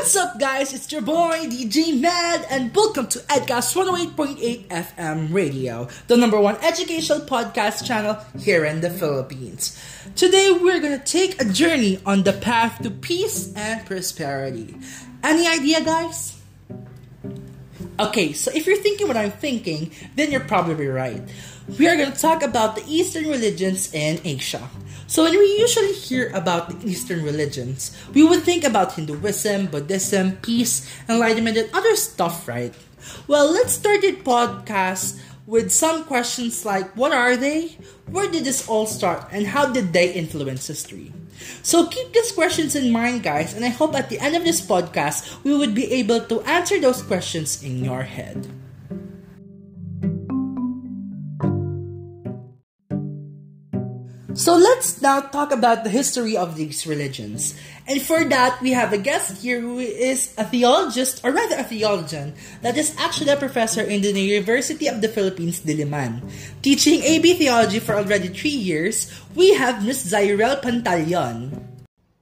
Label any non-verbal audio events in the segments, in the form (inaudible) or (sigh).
What's up, guys? It's your boy, DJ Mad, and welcome to Edcast 108.8 FM Radio, the number one educational podcast channel here in the Philippines. Today, we're gonna take a journey on the path to peace and prosperity. Any idea, guys? Okay, so if you're thinking what I'm thinking, then you're probably right. We are going to talk about the Eastern religions in Asia. So, when we usually hear about the Eastern religions, we would think about Hinduism, Buddhism, peace, enlightenment, and other stuff, right? Well, let's start the podcast with some questions like what are they? Where did this all start? And how did they influence history? So keep these questions in mind, guys, and I hope at the end of this podcast we would be able to answer those questions in your head. So let's now talk about the history of these religions. And for that, we have a guest here who is a theologist, or rather a theologian, that is actually a professor in the University of the Philippines, Diliman. Teaching AB Theology for already three years, we have Ms. Zairel Pantaleon.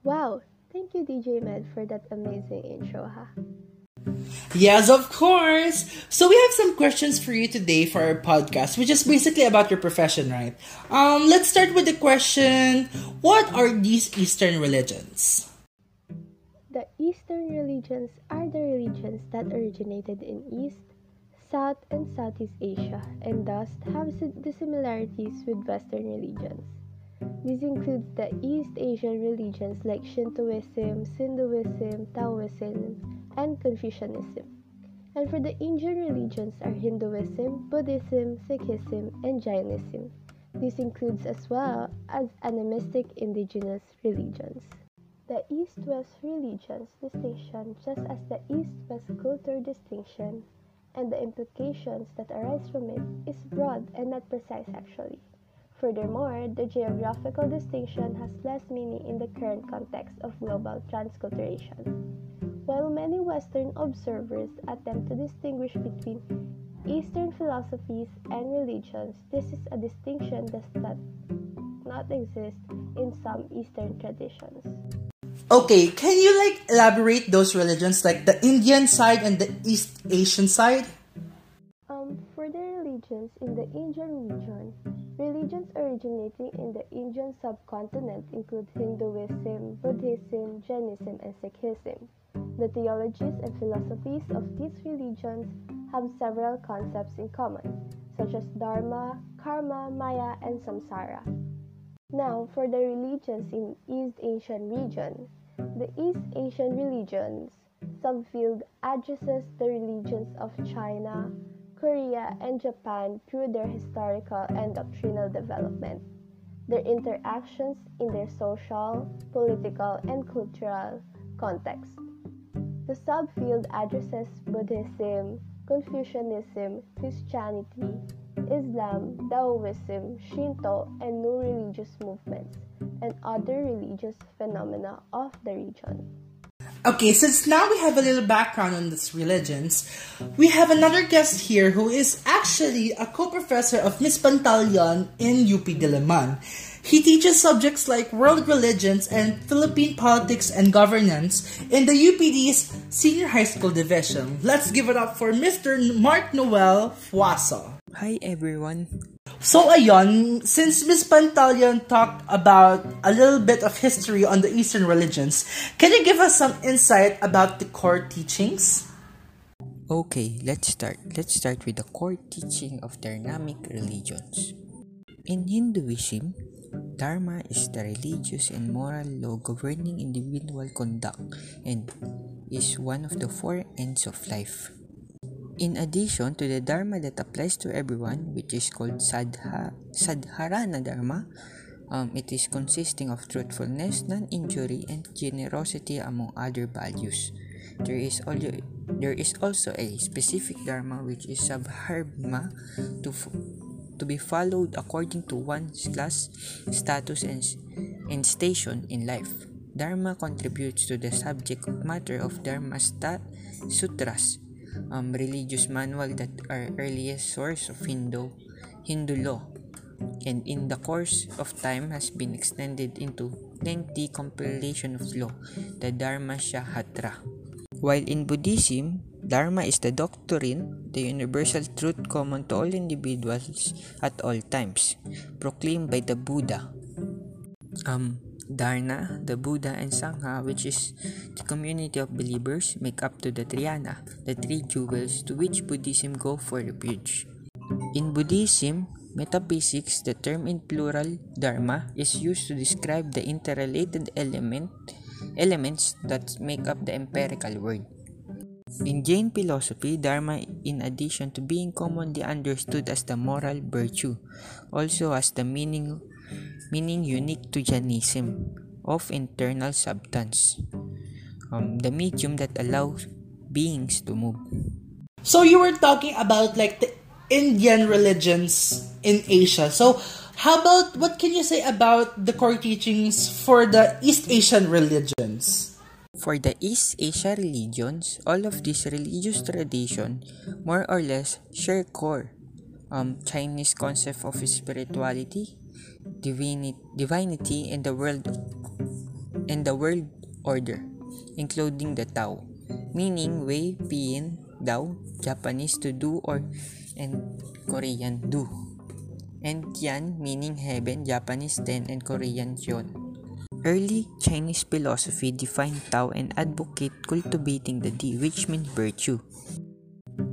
Wow, thank you DJ Med for that amazing intro, ha? Huh? Yes, of course. So we have some questions for you today for our podcast, which is basically about your profession, right? Um, let's start with the question: What are these Eastern religions? The Eastern religions are the religions that originated in East, South, and Southeast Asia, and thus have the similarities with Western religions. This includes the East Asian religions like Shintoism, Hinduism, Taoism, and Confucianism. And for the Indian religions are Hinduism, Buddhism, Sikhism, and Jainism. This includes as well as animistic indigenous religions. The East-West religions distinction, just as the East-West culture distinction, and the implications that arise from it, is broad and not precise actually. Furthermore, the geographical distinction has less meaning in the current context of global transculturation. While many Western observers attempt to distinguish between Eastern philosophies and religions, this is a distinction that does not exist in some Eastern traditions. Okay, can you like elaborate those religions like the Indian side and the East Asian side? Um, for the religions in the Indian region, Religions originating in the Indian subcontinent include Hinduism, Buddhism, Jainism, and Sikhism. The theologies and philosophies of these religions have several concepts in common, such as Dharma, Karma, Maya, and Samsara. Now, for the religions in East Asian region, the East Asian religions subfield addresses the religions of China, Korea, and Japan through their historical and doctrinal development, their interactions in their social, political, and cultural context. The subfield addresses Buddhism, Confucianism, Christianity, Islam, Taoism, Shinto, and new religious movements, and other religious phenomena of the region. Okay, since now we have a little background on these religions, we have another guest here who is actually a co-professor of Miss Pantaleon in UP Diliman. He teaches subjects like world religions and Philippine politics and governance in the UPD's senior high school division. Let's give it up for Mr. Mark Noel Fuaso. Hi everyone. So ayon, since Ms. Pantaleon talked about a little bit of history on the Eastern religions, can you give us some insight about the core teachings? Okay, let's start. Let's start with the core teaching of dynamic religions. In Hinduism, Dharma is the religious and moral law governing individual conduct and is one of the four ends of life. In addition to the Dharma that applies to everyone, which is called Sadha, Sadharana Dharma, um, it is consisting of truthfulness, non-injury, and generosity among other values. There is also there is also a specific dharma which is svadharma to to be followed according to one's class, status, and, and station in life. Dharma contributes to the subject matter of Dharma Sutras, um, religious manual that are earliest source of Hindu Hindu law and in the course of time has been extended into lengthy compilation of law, the Dharma Shahatra. While in Buddhism, Dharma is the doctrine, the universal truth common to all individuals at all times, proclaimed by the Buddha. Um, Dharna, the Buddha, and Sangha, which is the community of believers, make up to the Triana, the three jewels to which Buddhism go for refuge. In Buddhism, metaphysics, the term in plural Dharma is used to describe the interrelated element elements that make up the empirical world. In Jain philosophy, Dharma, in addition to being commonly understood as the moral virtue, also has the meaning meaning unique to Jainism of internal substance, um, the medium that allows beings to move. So you were talking about like the Indian religions in Asia. So how about what can you say about the core teachings for the East Asian religions? For the East Asia religions, all of these religious tradition more or less share core um, Chinese concept of spirituality, divinity, divinity and the world and the world order, including the Tao, meaning Wei, Pin, Dao, Japanese to do or and Korean do. And Tian meaning heaven, Japanese ten and Korean Kyon. Early Chinese philosophy defined Tao and advocate cultivating the Di, which means virtue,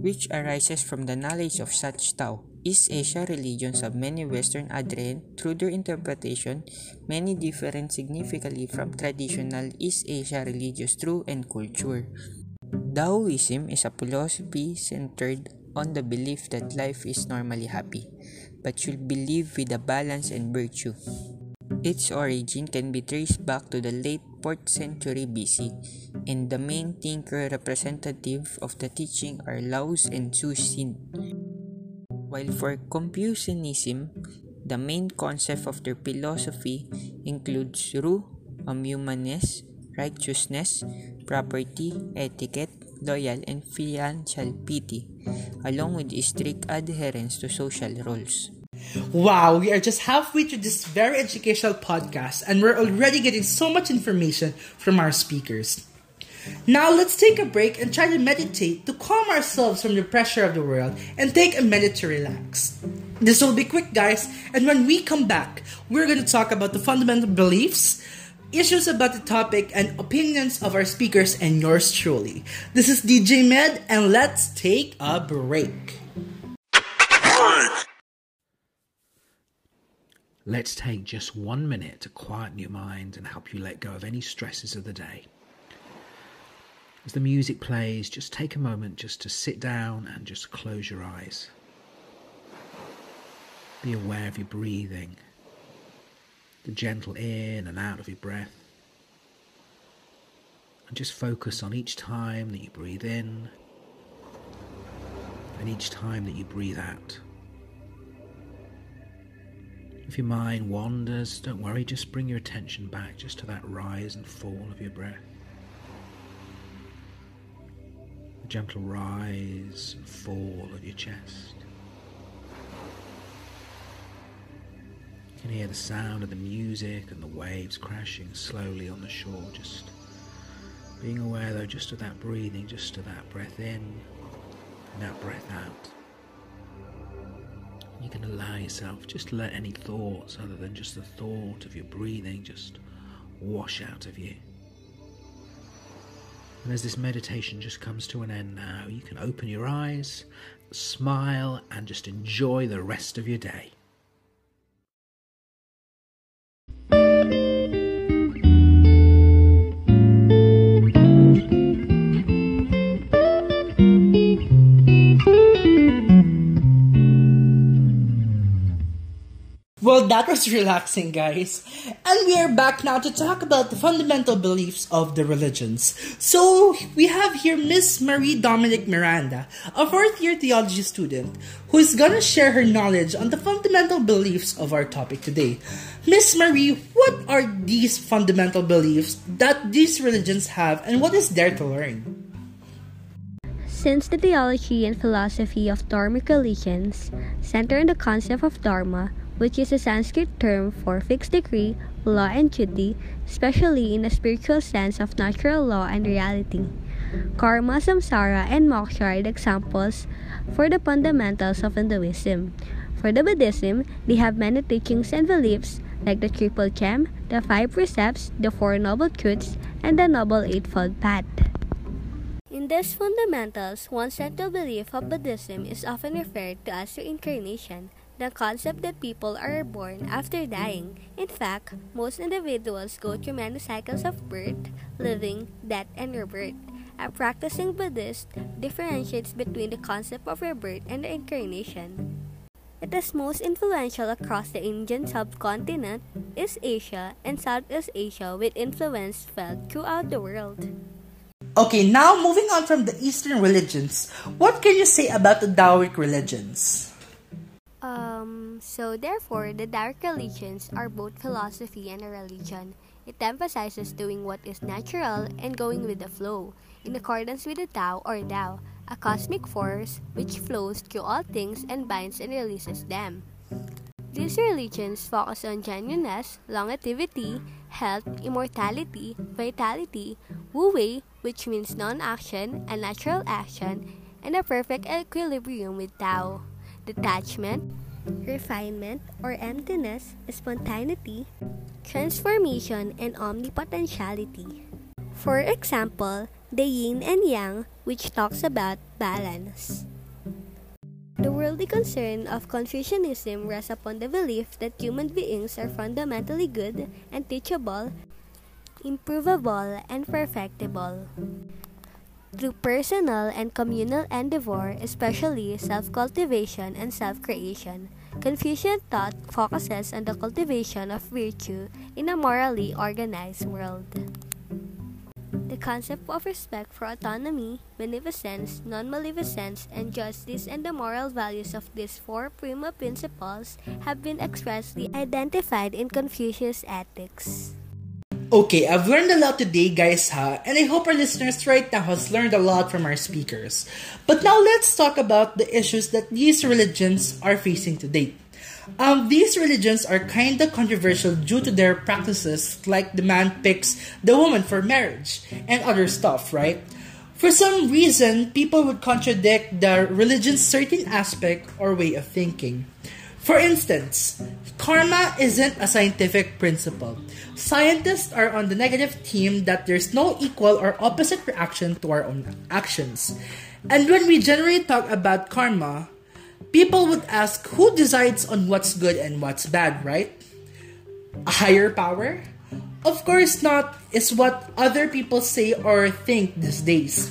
which arises from the knowledge of such Tao. East Asia religions have many Western adherents through their interpretation, many different significantly from traditional East Asia religious truth and culture. Taoism is a philosophy centered on the belief that life is normally happy, but should be lived with a balance and virtue. Its origin can be traced back to the late 4th century BC, and the main thinker representative of the teaching are Laos and Cixin. While for Confucianism, the main concept of their philosophy includes Ru, um, humaneness, righteousness, property, etiquette, loyal, and financial piety, along with strict adherence to social roles. Wow, we are just halfway through this very educational podcast and we're already getting so much information from our speakers. Now let's take a break and try to meditate to calm ourselves from the pressure of the world and take a minute to relax. This will be quick, guys, and when we come back, we're going to talk about the fundamental beliefs, issues about the topic, and opinions of our speakers and yours truly. This is DJ Med, and let's take a break. Let's take just one minute to quieten your mind and help you let go of any stresses of the day. As the music plays, just take a moment just to sit down and just close your eyes. Be aware of your breathing, the gentle in and out of your breath. And just focus on each time that you breathe in and each time that you breathe out. If your mind wanders, don't worry, just bring your attention back just to that rise and fall of your breath. Gentle rise and fall of your chest. You can hear the sound of the music and the waves crashing slowly on the shore, just being aware though just of that breathing, just of that breath in and that breath out. You can allow yourself just to let any thoughts other than just the thought of your breathing just wash out of you. And as this meditation just comes to an end now, you can open your eyes, smile, and just enjoy the rest of your day. Well, that was relaxing, guys. And we are back now to talk about the fundamental beliefs of the religions. So, we have here Miss Marie Dominic Miranda, a fourth year theology student, who is gonna share her knowledge on the fundamental beliefs of our topic today. Miss Marie, what are these fundamental beliefs that these religions have, and what is there to learn? Since the theology and philosophy of Dharmic religions center on the concept of Dharma, which is a Sanskrit term for fixed decree, law, and duty, especially in a spiritual sense of natural law and reality. Karma, samsara, and moksha are the examples for the fundamentals of Hinduism. For the Buddhism, they have many teachings and beliefs like the Triple Gem, the Five Precepts, the Four Noble Truths, and the Noble Eightfold Path. In these fundamentals, one central belief of Buddhism is often referred to as reincarnation, the concept that people are born after dying. In fact, most individuals go through many cycles of birth, living, death, and rebirth. A practicing Buddhist differentiates between the concept of rebirth and reincarnation. It is most influential across the Indian subcontinent, East Asia, and Southeast Asia, with influence felt throughout the world. Okay, now moving on from the Eastern religions, what can you say about the Taoic religions? So therefore, the Taoic religions are both philosophy and a religion. It emphasizes doing what is natural and going with the flow, in accordance with the Tao or Tao, a cosmic force which flows through all things and binds and releases them. These religions focus on genuineness, longevity, health, immortality, vitality, wu wei, which means non action and natural action, and a perfect equilibrium with Tao detachment, refinement or emptiness, spontaneity, transformation, and omnipotentiality. For example, the yin and yang, which talks about balance. The worldly concern of Confucianism rests upon the belief that human beings are fundamentally good and teachable, improvable, and perfectible. Through personal and communal mm. endeavor, especially self cultivation and self creation, Confucian thought focuses on the cultivation of virtue in a morally organized world. The concept of respect for autonomy, beneficence, non maleficence, and justice and the moral values of these four prima principles have been expressly identified in Confucius ethics. Okay, I've learned a lot today, guys, ha? And I hope our listeners right now has learned a lot from our speakers. But now let's talk about the issues that these religions are facing today. Um, these religions are kind of controversial due to their practices, like the man picks the woman for marriage and other stuff, right? For some reason, people would contradict the religion's certain aspect or way of thinking. For instance, karma isn't a scientific principle. Scientists are on the negative team that there's no equal or opposite reaction to our own actions. And when we generally talk about karma, people would ask who decides on what's good and what's bad, right? A higher power? Of course not, is what other people say or think these days.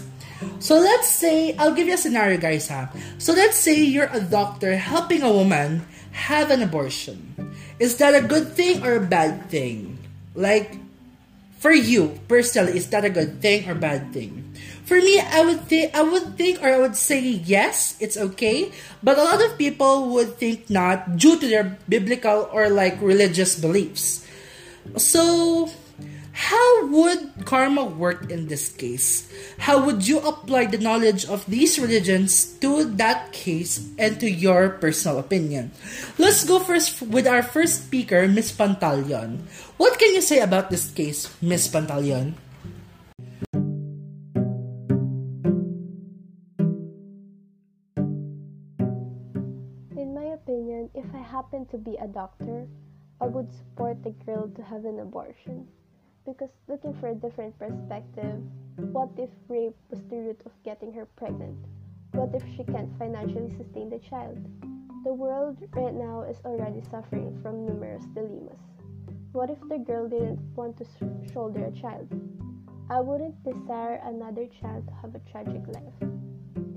So let's say, I'll give you a scenario, guys. Ha? So let's say you're a doctor helping a woman have an abortion. Is that a good thing or a bad thing? Like, for you personally, is that a good thing or bad thing? For me, I would think I would think or I would say yes, it's okay. But a lot of people would think not due to their biblical or like religious beliefs. So how would karma work in this case? How would you apply the knowledge of these religions to that case and to your personal opinion? Let's go first with our first speaker, Miss Pantaleon. What can you say about this case, Miss Pantaleon? In my opinion, if I happen to be a doctor, I would support the girl to have an abortion because looking for a different perspective, what if rape was the root of getting her pregnant? What if she can't financially sustain the child? The world right now is already suffering from numerous dilemmas. What if the girl didn't want to shoulder a child? I wouldn't desire another child to have a tragic life.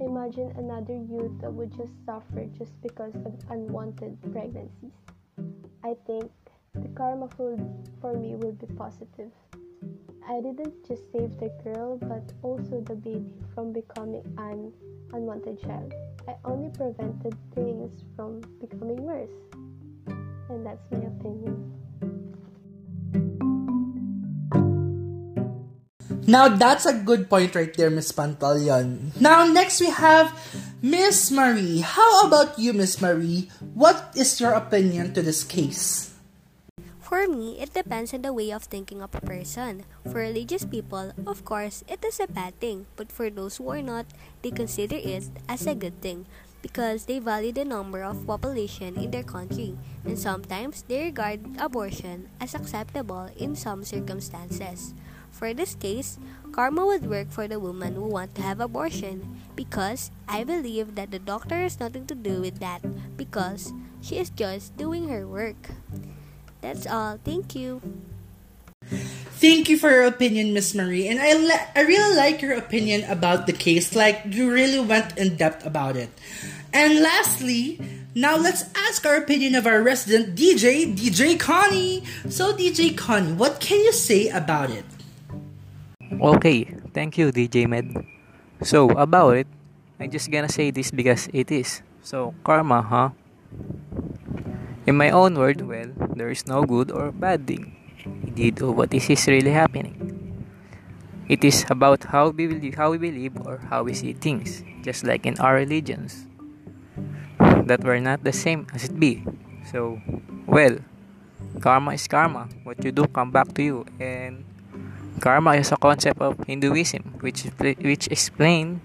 Imagine another youth that would just suffer just because of unwanted pregnancies. I think karma for me will be positive. I didn't just save the girl but also the baby from becoming an unwanted child. I only prevented things from becoming worse. And that's my opinion. Now that's a good point right there, Miss Pantaleon. Now next we have Miss Marie. How about you, Miss Marie? What is your opinion to this case? For me, it depends on the way of thinking of a person. For religious people, of course, it is a bad thing, but for those who are not, they consider it as a good thing because they value the number of population in their country, and sometimes they regard abortion as acceptable in some circumstances. For this case, karma would work for the woman who want to have abortion because I believe that the doctor has nothing to do with that because she is just doing her work. That's all. Thank you. Thank you for your opinion, Miss Marie. And I, le- I really like your opinion about the case. Like, you really went in depth about it. And lastly, now let's ask our opinion of our resident DJ, DJ Connie. So, DJ Connie, what can you say about it? Okay, thank you, DJ Med. So, about it, I'm just gonna say this because it is. So, karma, huh? In my own word, well, there is no good or bad thing. Indeed, of what is really happening. It is about how we believe, how we believe or how we see things, just like in our religions. That were not the same as it be. So, well, karma is karma. What you do come back to you, and karma is a concept of Hinduism, which which explain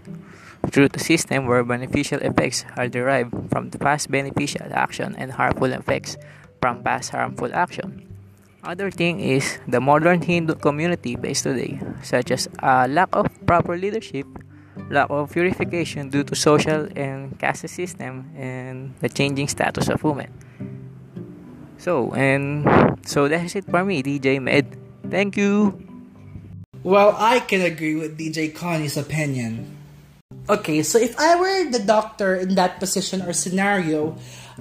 through the system where beneficial effects are derived from the past beneficial action and harmful effects from past harmful action. Other thing is the modern Hindu community based today, such as a lack of proper leadership, lack of purification due to social and caste system, and the changing status of women. So, and so that's it for me, DJ Med. Thank you. Well, I can agree with DJ Connie's opinion. Okay, so if I were the doctor in that position or scenario,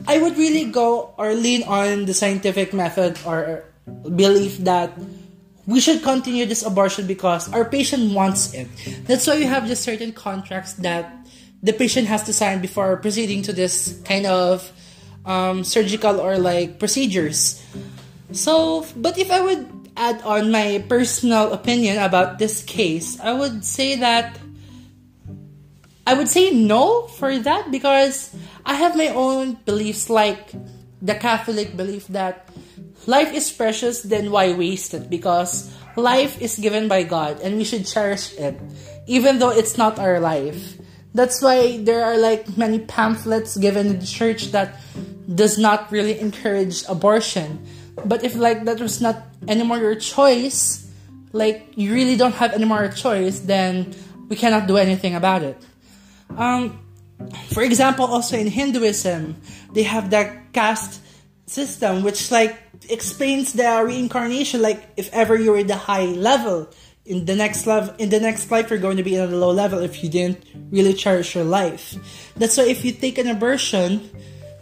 I would really go or lean on the scientific method or belief that we should continue this abortion because our patient wants it. That's why you have just certain contracts that the patient has to sign before proceeding to this kind of um, surgical or like procedures. So, but if I would add on my personal opinion about this case, I would say that I would say no for that because I have my own beliefs, like the Catholic belief that life is precious, then why waste it? Because life is given by God and we should cherish it, even though it's not our life. That's why there are like many pamphlets given in the church that does not really encourage abortion. But if like that was not anymore your choice, like you really don't have any more choice, then we cannot do anything about it. Um, for example, also in Hinduism, they have that caste system, which like explains the reincarnation. Like if ever you're in the high level, in the next level, in the next life, you're going to be in the low level if you didn't really cherish your life. That's why if you take an abortion,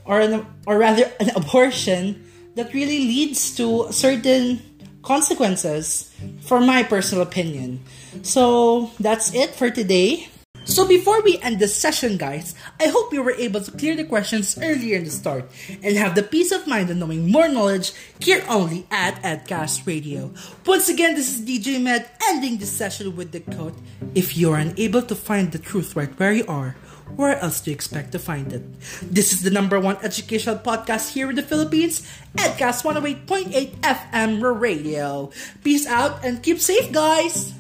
or an, or rather an (laughs) abortion, that really leads to certain consequences, for my personal opinion. So that's it for today. So before we end the session, guys, I hope you were able to clear the questions earlier in the start and have the peace of mind of knowing more knowledge here only at Edcast Radio. Once again, this is DJ Med ending this session with the quote, If you are unable to find the truth right where you are, where else do you expect to find it? This is the number one educational podcast here in the Philippines, Edcast 108.8 FM Radio. Peace out and keep safe, guys!